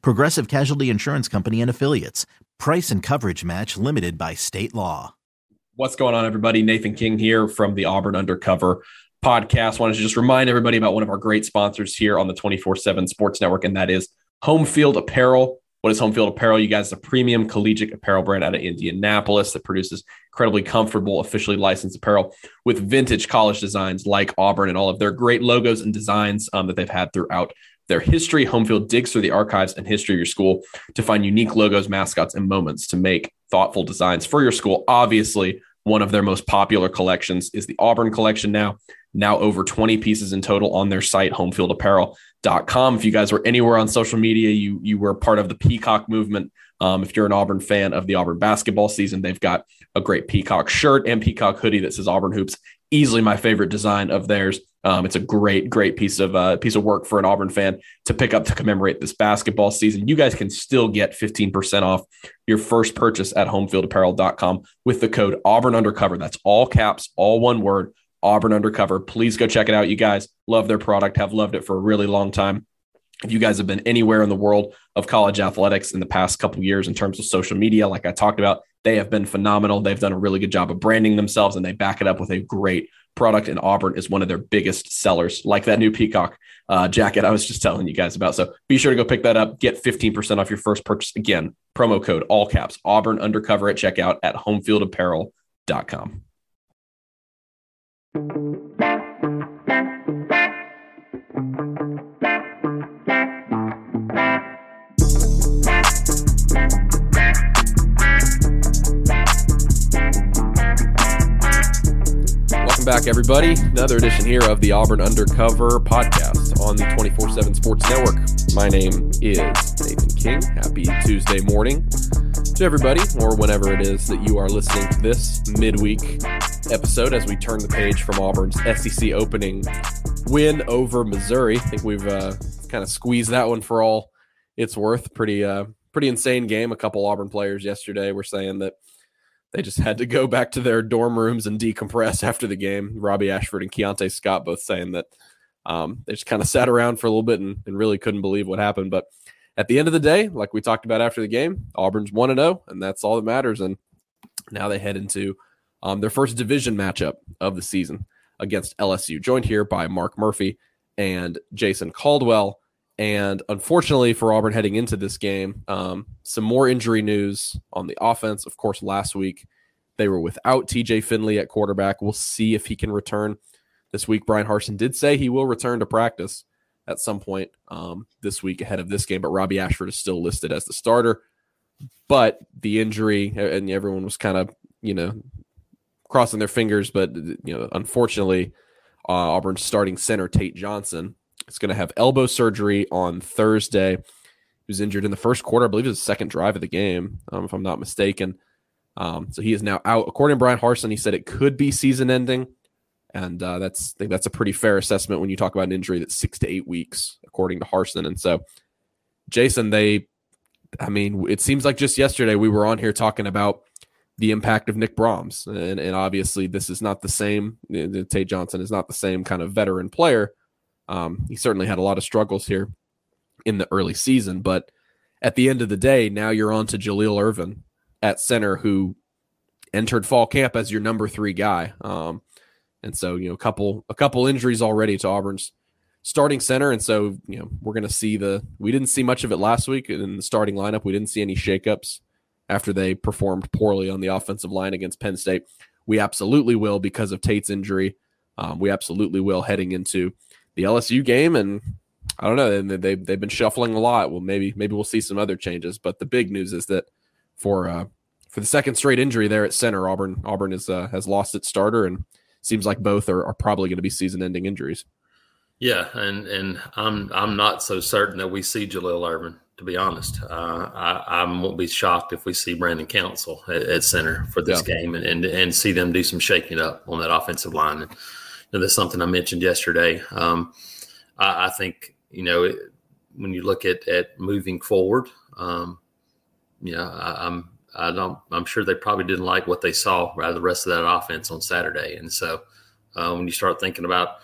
Progressive Casualty Insurance Company and Affiliates. Price and coverage match limited by state law. What's going on, everybody? Nathan King here from the Auburn Undercover podcast. Wanted to just remind everybody about one of our great sponsors here on the 24 7 Sports Network, and that is Home Field Apparel. What is Home Field Apparel? You guys, a premium collegiate apparel brand out of Indianapolis that produces incredibly comfortable, officially licensed apparel with vintage college designs like Auburn and all of their great logos and designs um, that they've had throughout their history. Homefield digs through the archives and history of your school to find unique logos, mascots, and moments to make thoughtful designs for your school. Obviously, one of their most popular collections is the Auburn collection now. Now over 20 pieces in total on their site, homefieldapparel.com. If you guys were anywhere on social media, you you were part of the Peacock movement. Um, if you're an Auburn fan of the Auburn basketball season, they've got a great Peacock shirt and Peacock hoodie that says Auburn Hoops. Easily my favorite design of theirs. Um, it's a great, great piece of uh, piece of work for an Auburn fan to pick up to commemorate this basketball season. You guys can still get 15% off your first purchase at homefieldapparel.com with the code Auburn Undercover. That's all caps, all one word. Auburn Undercover. Please go check it out. You guys love their product, have loved it for a really long time. If you guys have been anywhere in the world of college athletics in the past couple years in terms of social media, like I talked about, they have been phenomenal. They've done a really good job of branding themselves and they back it up with a great product. And Auburn is one of their biggest sellers, like that new Peacock uh, jacket I was just telling you guys about. So be sure to go pick that up. Get 15% off your first purchase. Again, promo code all caps Auburn Undercover at checkout at homefieldapparel.com. Welcome back, everybody. Another edition here of the Auburn Undercover podcast on the 24 7 Sports Network. My name is Nathan King. Happy Tuesday morning to everybody, or whenever it is that you are listening to this midweek episode as we turn the page from Auburn's SEC opening win over Missouri. I think we've uh, kind of squeezed that one for all it's worth. Pretty, uh, pretty insane game. A couple Auburn players yesterday were saying that they just had to go back to their dorm rooms and decompress after the game. Robby Ashford and Keionte Scott both saying that um, they just kind of sat around for a little bit and, and, really couldn't believe what happened. But at the end of the day, like we talked about after the game, Auburn's 1 0, and that's all that matters. And now they head into um, their first division matchup of the season against LSU. Joined here by Mark Murphy and Jason Caldwell. And unfortunately for Auburn heading into this game, um, some more injury news on the offense. Of course, last week they were without TJ Finley at quarterback. We'll see if he can return this week. Bryan Harsin did say he will return to practice at some point um, this week ahead of this game, but Robby Ashford is still listed as the starter. But the injury, and everyone was kind of, you know, crossing their fingers, but you know, unfortunately, uh, Auburn's starting center Tate Johnson is going to have elbow surgery on Thursday. He was injured in the first quarter, I believe it was the second drive of the game, um, if I'm not mistaken. Um, so he is now out. According to Bryan Harsin, he said it could be season-ending, and uh, that's I think that's a pretty fair assessment when you talk about an injury that's six to eight weeks, according to Harsin. And so, Jason, they, I mean, it seems like just yesterday we were on here talking about the impact of Nick Brahms. And, and obviously, this is not the same. Tate Johnson is not the same kind of veteran player. Um, he certainly had a lot of struggles here in the early season, but at the end of the day, now you're on to Jalil Irvin at center, who entered fall camp as your number three guy. Um, and so, you know, a couple a couple injuries already to Auburn's starting center, and so you know we're going to see the. We didn't see much of it last week in the starting lineup. We didn't see any shakeups after they performed poorly on the offensive line against Penn State. We absolutely will because of Tate's injury. Um, we absolutely will heading into the LSU game, and I don't know. They, they they've been shuffling a lot. Well, maybe maybe we'll see some other changes. But the big news is that for uh, for the second straight injury there at center, Auburn Auburn is uh, has lost its starter, and seems like both are, are probably going to be season-ending injuries. Yeah, and and I'm I'm not so certain that we see Jalil Irvin To be honest, uh, I, I won't be shocked if we see Brandon Council at, at center for this yeah. game and, and and see them do some shaking up on that offensive line. And know, that's something I mentioned yesterday. Um, I, I, think you know it, when you look at at moving forward, um, you know, I, I'm I don't. I'm sure they probably didn't like what they saw out the rest of that offense on Saturday. And so, uh, when you start thinking about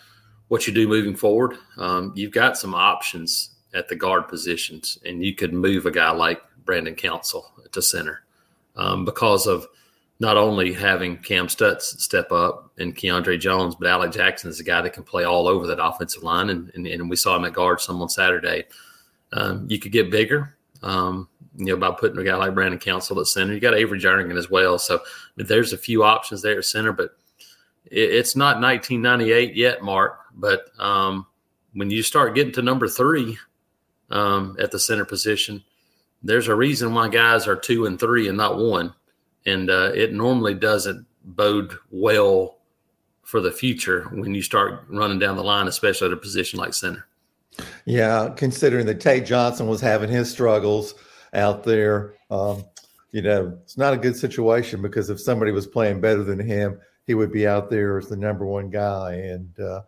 what you do moving forward, um, you've got some options at the guard positions, and you could move a guy like Brandon Council to center um, because of not only having Kam Stutts step up and Keiondre Jones, but Alec Jackson is a guy that can play all over that offensive line, and, and, and we saw him at guard some on Saturday. Um, you could get bigger. Um, you know, by putting a guy like Brandon Council at center. You got Avery Jernigan as well. So there's a few options there at center, but it, it's not 1998 yet, Mark. But um, when you start getting to number three um, at the center position, there's a reason why guys are two and three and not one. And uh, it normally doesn't bode well for the future when you start running down the line, especially at a position like center. Yeah, considering that Tate Johnson was having his struggles – out there. Um, you know, it's not a good situation because if somebody was playing better than him, he would be out there as the number one guy. And, uh,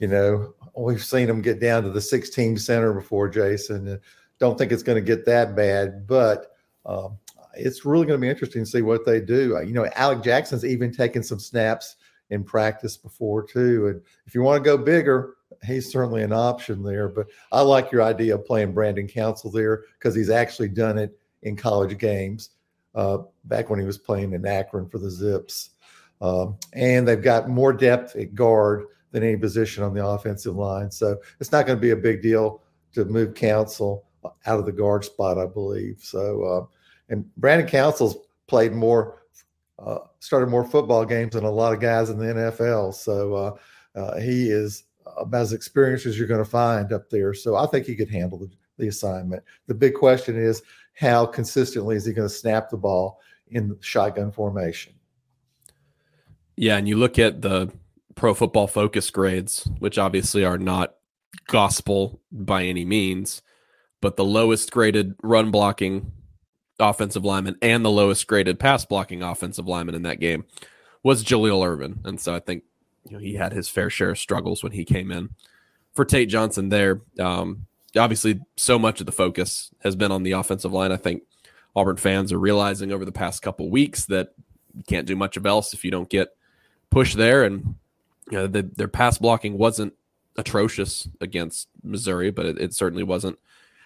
you know, we've seen him get down to the 16 center before, Jason. Don't think it's going to get that bad, but um, it's really going to be interesting to see what they do. Uh, you know, Alec Jackson's even taken some snaps in practice before, too. And if you want to go bigger, he's certainly an option there. But I like your idea of playing Brandon Council there because he's actually done it in college games uh, back when he was playing in Akron for the Zips. Um, and they've got more depth at guard than any position on the offensive line. So it's not going to be a big deal to move Council out of the guard spot, I believe. So, uh, and Brandon Council's played more, uh, started more football games than a lot of guys in the NFL. So uh, uh, he is about as experienced as you're going to find up there. So I think he could handle the, the assignment. The big question is how consistently is he going to snap the ball in shotgun formation? Yeah, and you look at the pro football focus grades, which obviously are not gospel by any means, but the lowest graded run blocking offensive lineman and the lowest graded pass blocking offensive lineman in that game was Jalil Irvin. And so I think you know, he had his fair share of struggles when he came in. For Tate Johnson, there, um, obviously, so much of the focus has been on the offensive line. I think Auburn fans are realizing over the past couple weeks that you can't do much of else if you don't get pushed there. And you know, the, their pass blocking wasn't atrocious against Missouri, but it, it, certainly wasn't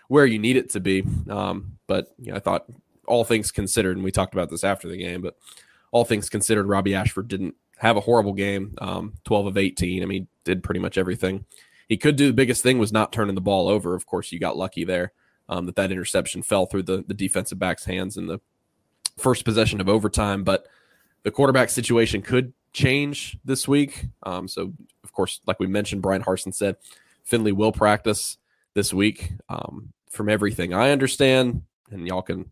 where you need it to be. Um, but you know, I thought all things considered, and we talked about this after the game, but all things considered, Robby Ashford didn't have a horrible game. Um, 12 of 18. I mean, did pretty much everything. He could do the biggest thing was not turning the ball over. Of course, you got lucky there um, that that interception fell through the, the defensive back's hands in the first possession of overtime. But the quarterback situation could change this week. Um, so, of course, like we mentioned, Bryan Harsin said Finley will practice this week. Um, from everything I understand, and y'all can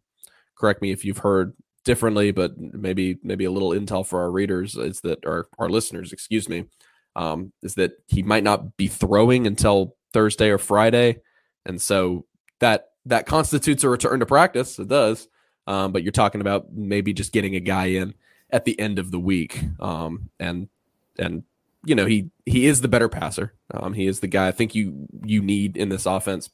correct me if you've heard differently, but maybe maybe a little intel for our readers is that our our listeners, excuse me, um, is that he might not be throwing until Thursday or Friday, and so that that constitutes a return to practice. It does, um, but you're talking about maybe just getting a guy in at the end of the week, um, and and you know he he is the better passer. Um, he is the guy I think you you need in this offense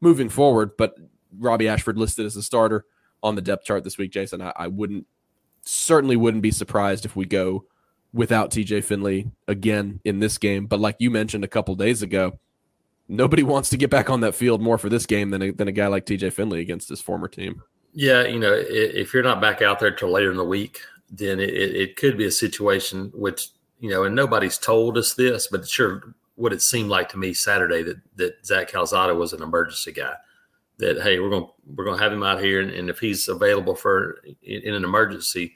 moving forward. But Robby Ashford listed as a starter on the depth chart this week, Jason. I, I wouldn't certainly wouldn't be surprised if we go without TJ Finley again in this game. But like you mentioned a couple days ago, nobody wants to get back on that field more for this game than a, than a guy like TJ Finley against his former team. Yeah, you know, if you're not back out there till later in the week, then it, it could be a situation which you know, and nobody's told us this, but sure what it seemed like to me Saturday that that Zach Calzada was an emergency guy that hey, we're gonna we're gonna have him out here, and, and if he's available for in, in, an emergency,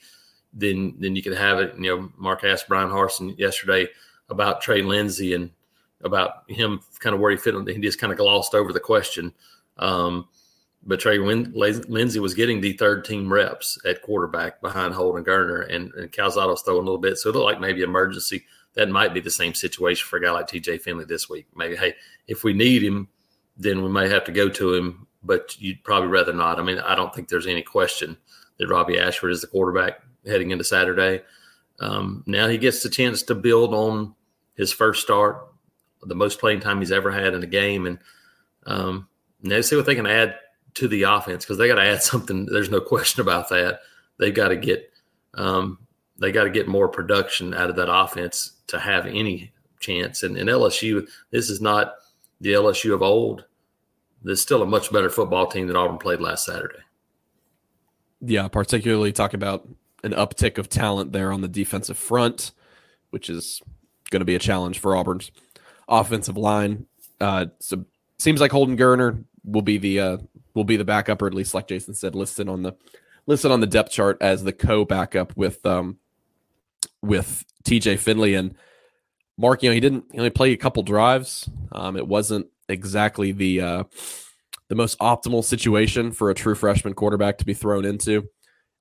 then then you can have it. You know, Mark asked Bryan Harsin yesterday about Trey Lindsey and about him kind of where he fit. He just kind of glossed over the question. Um, but Trey Win- Lindsey was getting the third team reps at quarterback behind Holden Geriner, and, and Calzada's throwing a little bit. So it looked like maybe emergency. That might be the same situation for a guy like TJ Finley this week. Maybe, hey, if we need him, then we may have to go to him but you'd probably rather not. I mean, I don't think there's any question that Robby Ashford is the quarterback heading into Saturday. Um, now he gets the chance to build on his first start, the most playing time he's ever had in a game, and um, now see what they can add to the offense because they got to add something. There's no question about that. They've got to get um, they got to get more production out of that offense to have any chance. And, and LSU, this is not the LSU of old. There's still a much better football team than Auburn played last Saturday. Yeah, particularly talk about an uptick of talent there on the defensive front, which is going to be a challenge for Auburn's offensive line. Uh, so seems like Holden Geriner will be the uh, will be the backup, or at least like Jason said, listed on the listed on the depth chart as the co backup with um with TJ Finley and Mark. You know, he didn't he only play a couple drives. Um, it wasn't exactly the uh, the most optimal situation for a true freshman quarterback to be thrown into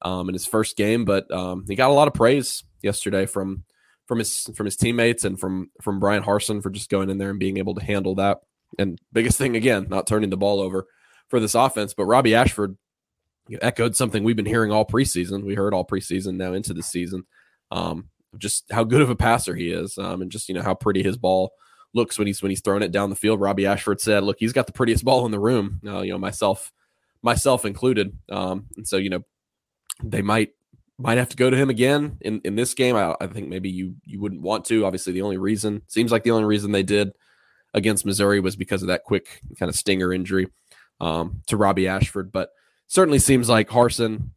um, in his first game, but um, he got a lot of praise yesterday from from his from his teammates and from from Bryan Harsin for just going in there and being able to handle that. And biggest thing again, not turning the ball over for this offense. But Robby Ashford echoed something we've been hearing all preseason. We heard all preseason now into the season. Um, just how good of a passer he is, um, and just you know how pretty his ball looks when he's when he's throwing it down the field. Robby Ashford said, "Look, he's got the prettiest ball in the room." Uh, you know, myself, myself included. Um, and so you know, they might might have to go to him again in in this game. I, I think maybe you you wouldn't want to. Obviously, the only reason seems like the only reason they did against Missouri was because of that quick kind of stinger injury um, to Robby Ashford. But certainly seems like Harson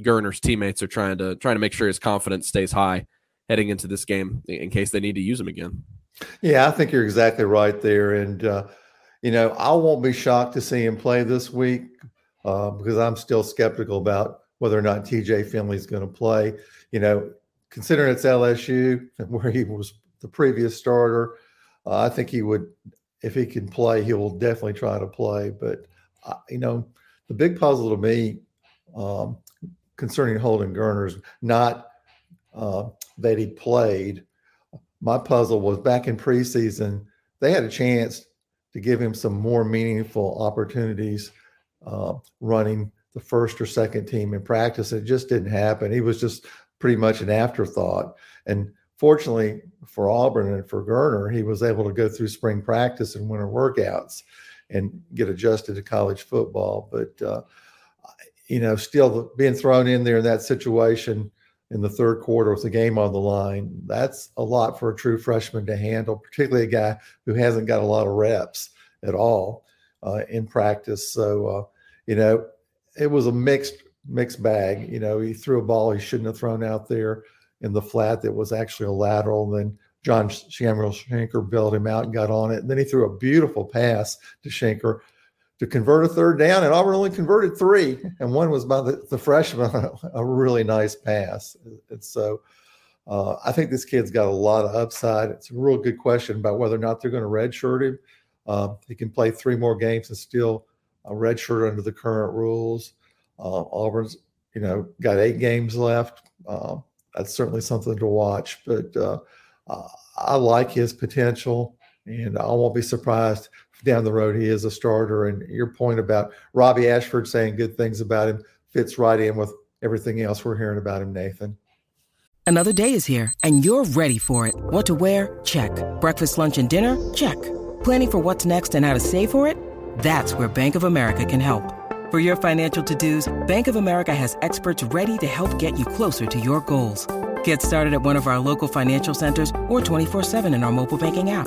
Geriner's teammates are trying to trying to make sure his confidence stays high heading into this game in case they need to use him again. Yeah, I think you're exactly right there, and uh, you know I won't be shocked to see him play this week uh, because I'm still skeptical about whether or not TJ Finley is going to play. You know, considering it's LSU and where he was the previous starter, uh, I think he would, if he can play, he will definitely try to play. But uh, you know, the big puzzle to me um, concerning Holden Geriner is not uh, that he played. My puzzle was back in preseason, they had a chance to give him some more meaningful opportunities uh, running the first or second team in practice. It just didn't happen. He was just pretty much an afterthought. And fortunately for Auburn and for Geriner, he was able to go through spring practice and winter workouts and get adjusted to college football. But uh, you know, still being thrown in there in that situation in the third quarter with the game on the line, that's a lot for a true freshman to handle, particularly a guy who hasn't got a lot of reps at all uh, in practice. So, uh, you know, it was a mixed mixed bag. You know, he threw a ball he shouldn't have thrown out there in the flat that was actually a lateral. And then John Samuel Shenker bailed him out and got on it. And then he threw a beautiful pass to Shenker to convert a third down, and Auburn only converted three, and one was by the, the freshman, a really nice pass. And so uh, I think this kid's got a lot of upside. It's a real good question about whether or not they're going to redshirt him. Uh, he can play three more games and still a redshirt under the current rules. Uh, Auburn's, you know, got eight games left. Uh, that's certainly something to watch, but uh, I like his potential, and I won't be surprised down the road he is a starter. And your point about Robby Ashford saying good things about him fits right in with everything else we're hearing about him, Nathan. Another day is here, and you're ready for it. What to wear? Check. Breakfast, lunch, and dinner? Check. Planning for what's next and how to save for it? That's where Bank of America can help. For your financial to-dos, Bank of America has experts ready to help get you closer to your goals. Get started at one of our local financial centers or 24-7 in our mobile banking app.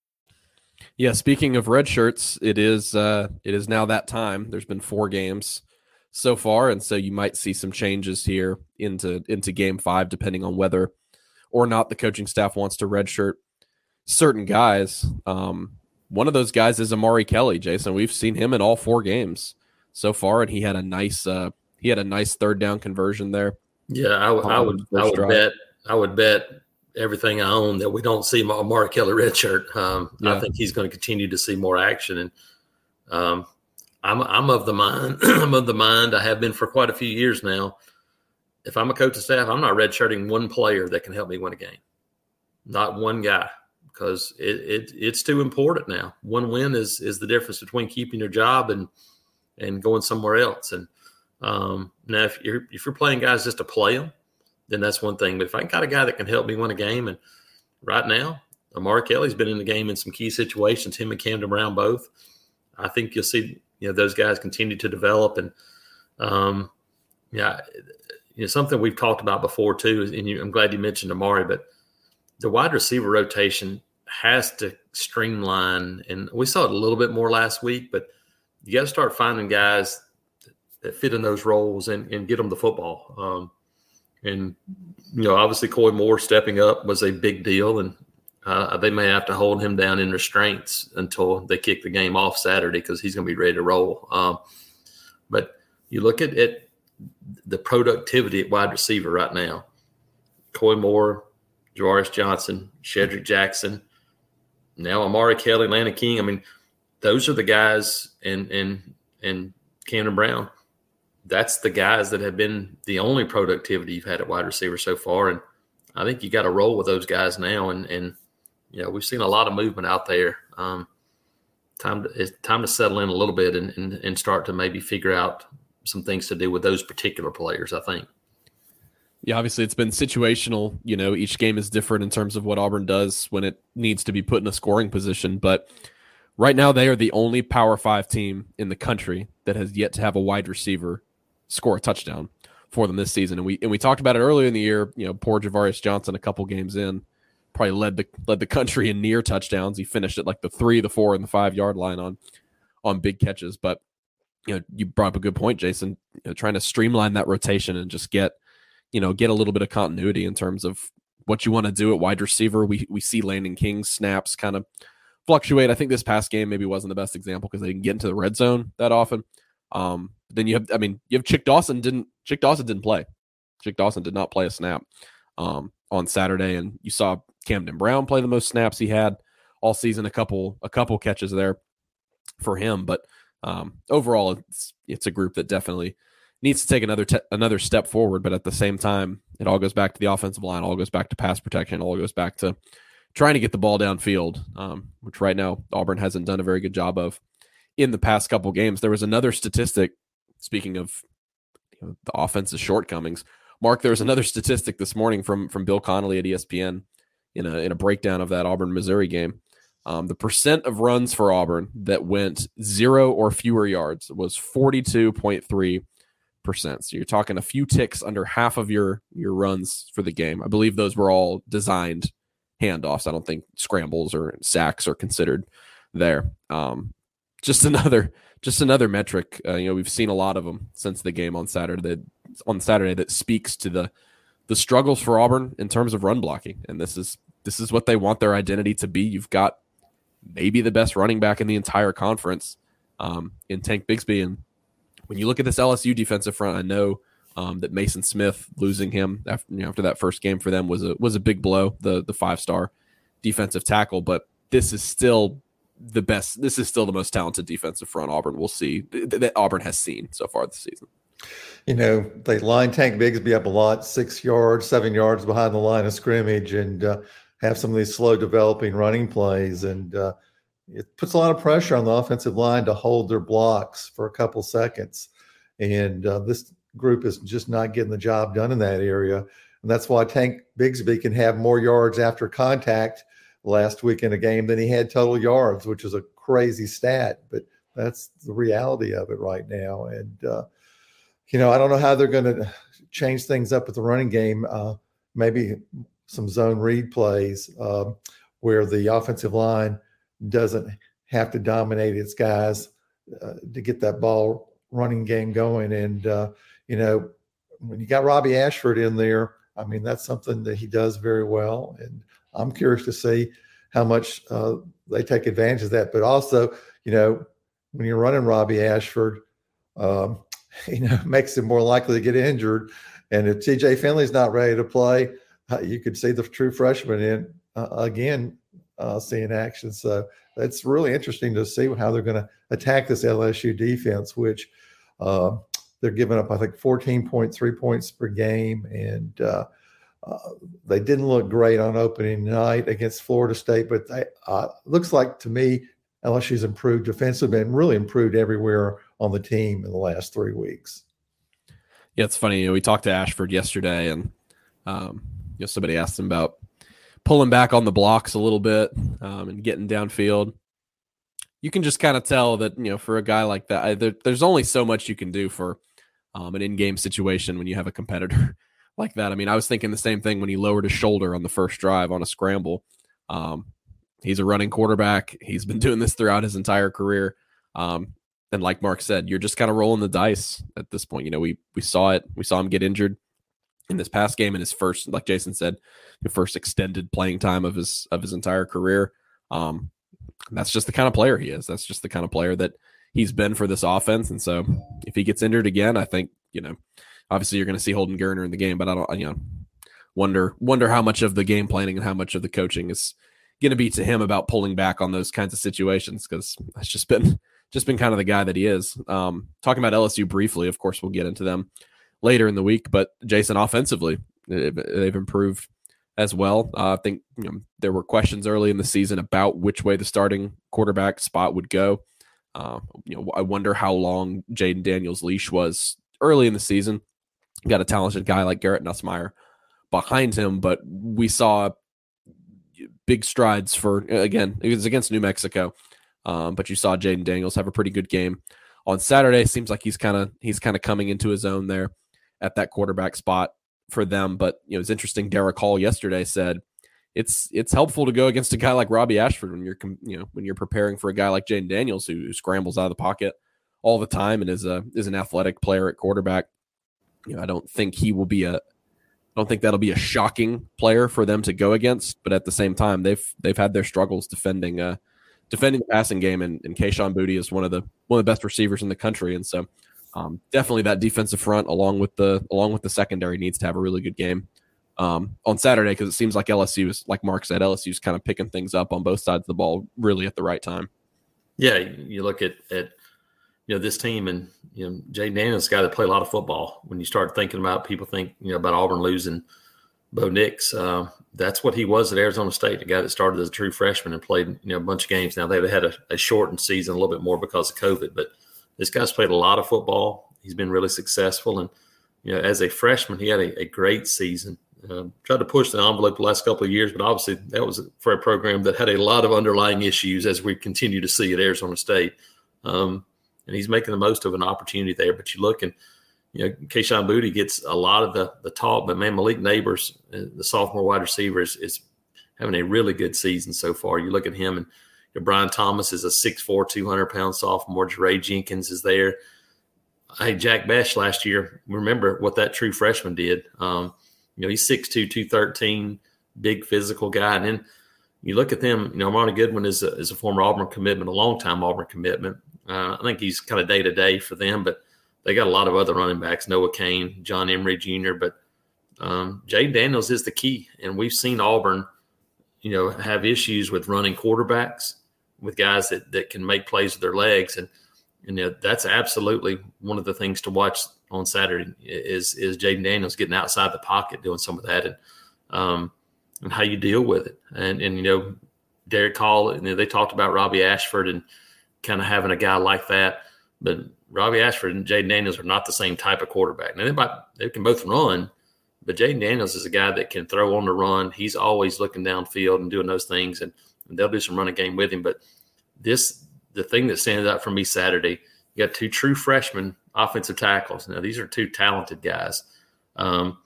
Yeah, speaking of red shirts, it is uh, it is now that time. There's been four games so far, and so you might see some changes here into into Game Five, depending on whether or not the coaching staff wants to redshirt certain guys. Um, one of those guys is Omari Kelly, Jason. We've seen him in all four games so far, and he had a nice uh, he had a nice third down conversion there. Yeah, I, w- I would I would drive. bet I would bet everything I own that we don't see Omari Kelly redshirt. Um, yeah. I think he's going to continue to see more action, and um, I'm I'm of the mind I'm of the mind I have been for quite a few years now. If I'm a coach of staff, I'm not redshirting one player that can help me win a game, not one guy, because it, it it's too important now. One win is is the difference between keeping your job and and going somewhere else. And um, now, if you're if you're playing guys just to play them, then that's one thing. But if I got a guy that can help me win a game, and right now, Omari Kelly's been in the game in some key situations. Him and Camden Brown both. I think you'll see you know those guys continue to develop, and um, yeah, you know something we've talked about before too. And you, I'm glad you mentioned Omari, but the wide receiver rotation has to streamline, and we saw it a little bit more last week, but you got to start finding guys that fit in those roles and, and get them the football. Um, and you know, obviously, Coy Moore stepping up was a big deal, and uh, they may have to hold him down in restraints until they kick the game off Saturday because he's going to be ready to roll. Um, but you look at it, the productivity at wide receiver right now: Coy Moore, Ja'Varrius Johnson, Shedrick Jackson, now Omari Kelly, Landen King. I mean, those are the guys, and and and Camden Brown that's the guys that have been the only productivity you've had at wide receiver so far. And I think you got to roll with those guys now. And, and, you know, we've seen a lot of movement out there. Um, time to, it's time to settle in a little bit and, and, and start to maybe figure out some things to do with those particular players, I think. Yeah, obviously it's been situational. You know, each game is different in terms of what Auburn does when it needs to be put in a scoring position. But right now, they are the only Power Five team in the country that has yet to have a wide receiver score a touchdown for them this season. And we and we talked about it earlier in the year. You know, poor Ja'Varrius Johnson, a couple games in, probably led the led the country in near touchdowns. He finished at like the three, the four, and the five yard line on on big catches. But you know, you brought up a good point, Jason. You know, trying to streamline that rotation and just get you know get a little bit of continuity in terms of what you want to do at wide receiver. We we see Landen King's snaps kind of fluctuate. I think this past game maybe wasn't the best example because they didn't get into the red zone that often. Um, then you have, I mean, you have Chick Dawson didn't Chick Dawson didn't play. Chick Dawson did not play a snap um, on Saturday, and you saw Camden Brown play the most snaps he had all season. A couple a couple catches there for him, but um, overall, it's it's a group that definitely needs to take another te- another step forward. But at the same time, it all goes back to the offensive line, all goes back to pass protection, all goes back to trying to get the ball downfield, um, which right now Auburn hasn't done a very good job of in the past couple games. There was another statistic. Speaking of you know, the offense's shortcomings, Mark, there was another statistic this morning from from Bill Connelly at ESPN in a in a breakdown of that Auburn Missouri game. Um, the percent of runs for Auburn that went zero or fewer yards was forty two point three percent. So you're talking a few ticks under half of your your runs for the game. I believe those were all designed handoffs. I don't think scrambles or sacks are considered there. Um, just another just another metric. Uh, you know, we've seen a lot of them since the game on Saturday. That, on Saturday, that speaks to the the struggles for Auburn in terms of run blocking, and this is this is what they want their identity to be. You've got maybe the best running back in the entire conference um, in Tank Bigsby, and when you look at this LSU defensive front, I know um, that Maason Smith losing him after, you know, after that first game for them was a was a big blow. The the five star defensive tackle, but this is still the best. This is still the most talented defensive front Auburn will see that Auburn has seen so far this season. You know, they line Tank Bigsby up a lot, six yards, seven yards behind the line of scrimmage, and uh, have some of these slow developing running plays. And uh, it puts a lot of pressure on the offensive line to hold their blocks for a couple seconds. And uh, this group is just not getting the job done in that area. And that's why Tank Bigsby can have more yards after contact last week in a game than he had total yards, which is a crazy stat, but that's the reality of it right now. And, uh, you know, I don't know how they're going to change things up with the running game. Uh, maybe some zone read plays uh, where the offensive line doesn't have to dominate its guys uh, to get that ball running game going. And, uh, you know, when you got Robby Ashford in there, I mean, that's something that he does very well. And I'm curious to see how much uh, they take advantage of that. But also, you know, when you're running Robby Ashford, um, you know, makes him more likely to get injured. And if TJ Finley's not ready to play, uh, you could see the true freshman in uh, again uh, seeing action. So it's really interesting to see how they're going to attack this LSU defense, which uh, they're giving up, I think, 14.3 points per game. And they didn't look great on opening night against Florida State, but they, uh, looks like to me LSU's improved defensively and really improved everywhere on the team in the last three weeks. Yeah, it's funny. You know, we talked to Ashford yesterday, and um, you know, somebody asked him about pulling back on the blocks a little bit um, and getting downfield. You can just kind of tell that you know for a guy like that, I, there, there's only so much you can do for um, an in-game situation when you have a competitor like that. I mean, I was thinking the same thing when he lowered his shoulder on the first drive on a scramble. Um, he's a running quarterback. He's been doing this throughout his entire career. Um, and like Mark said, you're just kind of rolling the dice at this point. You know, we we saw it. We saw him get injured in this past game in his first, like Jason said, the first extended playing time of his of his entire career. Um, that's just the kind of player he is. That's just the kind of player that he's been for this offense. And so, if he gets injured again, I think you know obviously you're going to see Holden Geriner in the game, but I don't, you know, wonder wonder how much of the game planning and how much of the coaching is going to be to him about pulling back on those kinds of situations because that's just been just been kind of the guy that he is. Um, talking about LSU briefly, of course, we'll get into them later in the week, but Jason offensively, they've improved as well. Uh, I think you know, there were questions early in the season about which way the starting quarterback spot would go. Uh, you know, I wonder how long Jayden Daniels' leash was early in the season got a talented guy like Garrett Nussmeier behind him, but we saw big strides for again it was against New Mexico, um, but you saw Jayden Daniels have a pretty good game on Saturday. Seems like he's kind of he's kind of coming into his own there at that quarterback spot for them. But you know it's interesting. Derick Hall yesterday said it's it's helpful to go against a guy like Robby Ashford when you're you know when you're preparing for a guy like Jayden Daniels who, who scrambles out of the pocket all the time and is a is an athletic player at quarterback you know, I don't think he will be a I don't think that'll be a shocking player for them to go against, but at the same time, they've they've had their struggles defending uh defending the passing game, and, and Kayshon Boutte is one of the one of the best receivers in the country, and so um, definitely that defensive front along with the along with the secondary needs to have a really good game um, on Saturday because it seems like LSU is like Mark said, LSU is kind of picking things up on both sides of the ball really at the right time. Yeah, you look at at you know this team and you know Jay Daniels got to play a lot of football. When you start thinking about people think you know about Auburn losing Bo Nix, uh, that's what he was at Arizona State, the guy that started as a true freshman and played you know a bunch of games. Now they've had a, a shortened season a little bit more because of COVID, but this guy's played a lot of football. He's been really successful, and you know as a freshman he had a, a great season. Uh, tried to push the envelope the last couple of years, but obviously that was for a program that had a lot of underlying issues, as we continue to see at Arizona State. Um, and he's making the most of an opportunity there. But you look and you know, Kayshon Boutte gets a lot of the the talk, but man, Malik Nabers, uh, the sophomore wide receiver, is, is having a really good season so far. You look at him, and you know, Brian Thomas is a 6'4", 200 pound sophomore. Jaray Jenkins is there. Hey, Jack Bech last year, remember what that true freshman did. Um, you know, he's 6'2", 213, big physical guy. And then you look at them, you know, Armoni Goodwin is a, is a former Auburn commitment, a long time Auburn commitment. Uh, I think he's kind of day to day for them, but they got a lot of other running backs, Noah Cain, John Emery Jr., but um, Jay Daniels is the key. And we've seen Auburn, you know, have issues with running quarterbacks with guys that, that can make plays with their legs. And, and you know, that's absolutely one of the things to watch on Saturday is, is Jayden Daniels getting outside the pocket, doing some of that and, um, and how you deal with it. And, and, you know, Derick Hall, you know, they talked about Robby Ashford and, kind of having a guy like that. But Robby Ashford and Jayden Daniels are not the same type of quarterback. Now they might they can both run, but Jayden Daniels is a guy that can throw on the run. He's always looking downfield and doing those things, and, and they'll do some running game with him. But this the thing that stands out for me Saturday, you got two true freshmen offensive tackles. Now these are two talented guys um,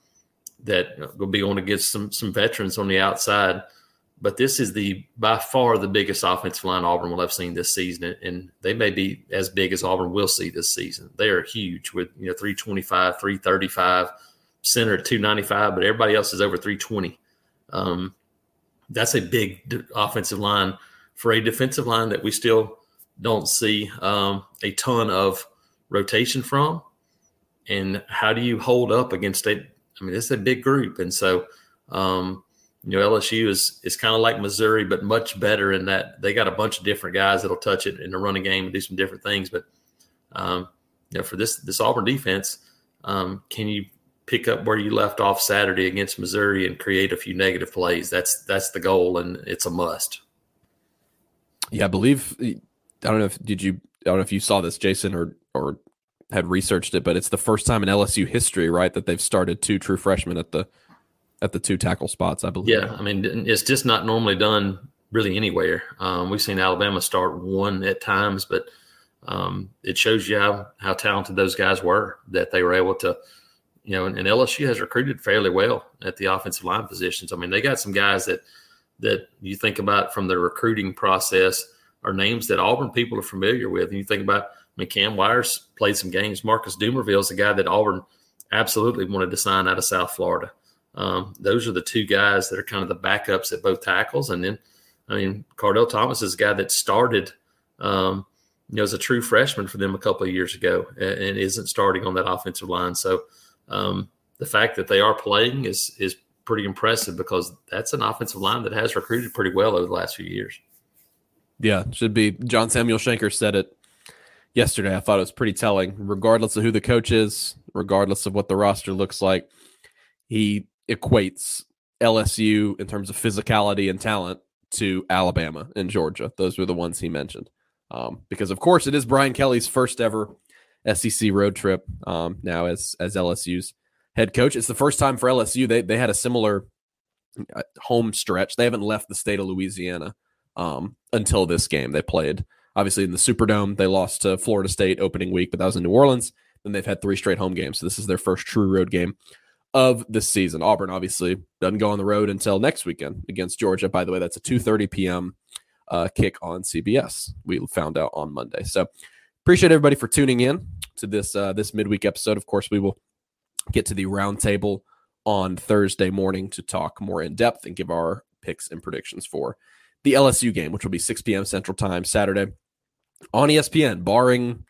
that will be going to get some some veterans on the outside. But this is the by far the biggest offensive line Auburn will have seen this season, and they may be as big as Auburn will see this season. They are huge with you know 325, 335, center 295, but everybody else is over 320. Um, that's a big offensive line for a defensive line that we still don't see um, a ton of rotation from. And how do you hold up against a? I mean, it's a big group, and so um, you know LSU is is kind of like Missouri, but much better in that they got a bunch of different guys that'll touch it in the running game and do some different things. But um, you know, for this this Auburn defense, um, can you pick up where you left off Saturday against Missouri and create a few negative plays? That's that's the goal, and it's a must. Yeah, I believe. I don't know if did you. I don't know if you saw this, Jason, or or had researched it, but it's the first time in LSU history, right, that they've started two true freshmen at the at the two tackle spots. I believe. Yeah, I mean, it's just not normally done really anywhere. Um, we've seen Alabama start one at times, but um, it shows you how how talented those guys were that they were able to. You know, and, and LSU has recruited fairly well at the offensive line positions. I mean, they got some guys that that you think about from the recruiting process are names that Auburn people are familiar with. And you think about I mean, Cam Wires played some games. Marcus Dumervil is a guy that Auburn absolutely wanted to sign out of South Florida. Um, those are the two guys that are kind of the backups at both tackles. And then, I mean, Kardell Thomas is a guy that started, um, you know, as a true freshman for them a couple of years ago and, and isn't starting on that offensive line. So um, the fact that they are playing is is pretty impressive because that's an offensive line that has recruited pretty well over the last few years. Yeah, should be. John Samuel Shenker said it yesterday. I thought it was pretty telling. Regardless of who the coach is, regardless of what the roster looks like, he equates LSU in terms of physicality and talent to Alabama and Georgia. Those were the ones he mentioned. Um, because of course it is Brian Kelly's first ever SEC road trip um, now as as LSU's head coach. It's the first time for LSU. They they had a similar uh, home stretch. They haven't left the state of Louisiana um, until this game. They played Obviously, in the Superdome, they lost to Florida State opening week, but that was in New Orleans. Then they've had three straight home games. So this is their first true road game of the season. Auburn obviously doesn't go on the road until next weekend against Georgia. By the way, that's a 2:30 p.m. Uh, kick on CBS. We found out on Monday. So appreciate everybody for tuning in to this uh, this midweek episode. Of course, we will get to the roundtable on Thursday morning to talk more in depth and give our picks and predictions for the LSU game, which will be 6 p.m. Central Time Saturday on ESPN, barring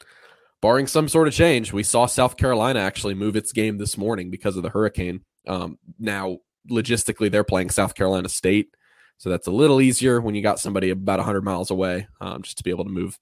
barring some sort of change. We saw South Carolina actually move its game this morning because of the hurricane. Um, now, logistically, they're playing South Carolina State, so that's a little easier when you got somebody about 100 miles away, um, just to be able to move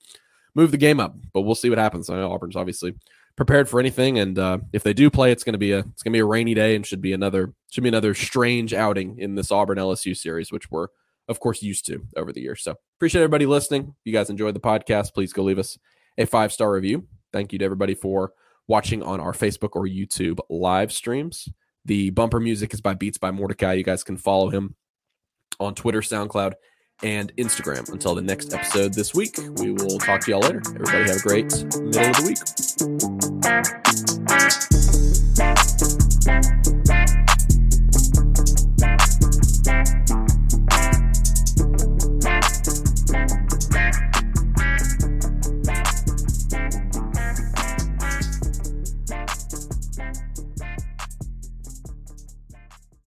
move the game up. But we'll see what happens. I know Auburn's obviously prepared for anything, and uh, if they do play, it's going to be a it's going to be a rainy day and should be another should be another strange outing in this Auburn LSU series, which we're of course, used to over the years. So appreciate everybody listening. If you guys enjoyed the podcast, please go leave us a five star review. Thank you to everybody for watching on our Facebook or YouTube live streams. The bumper music is by Beats by Mordecai. You guys can follow him on Twitter, SoundCloud, and Instagram. Until the next episode this week, we will talk to y'all later. Everybody have a great middle of the week.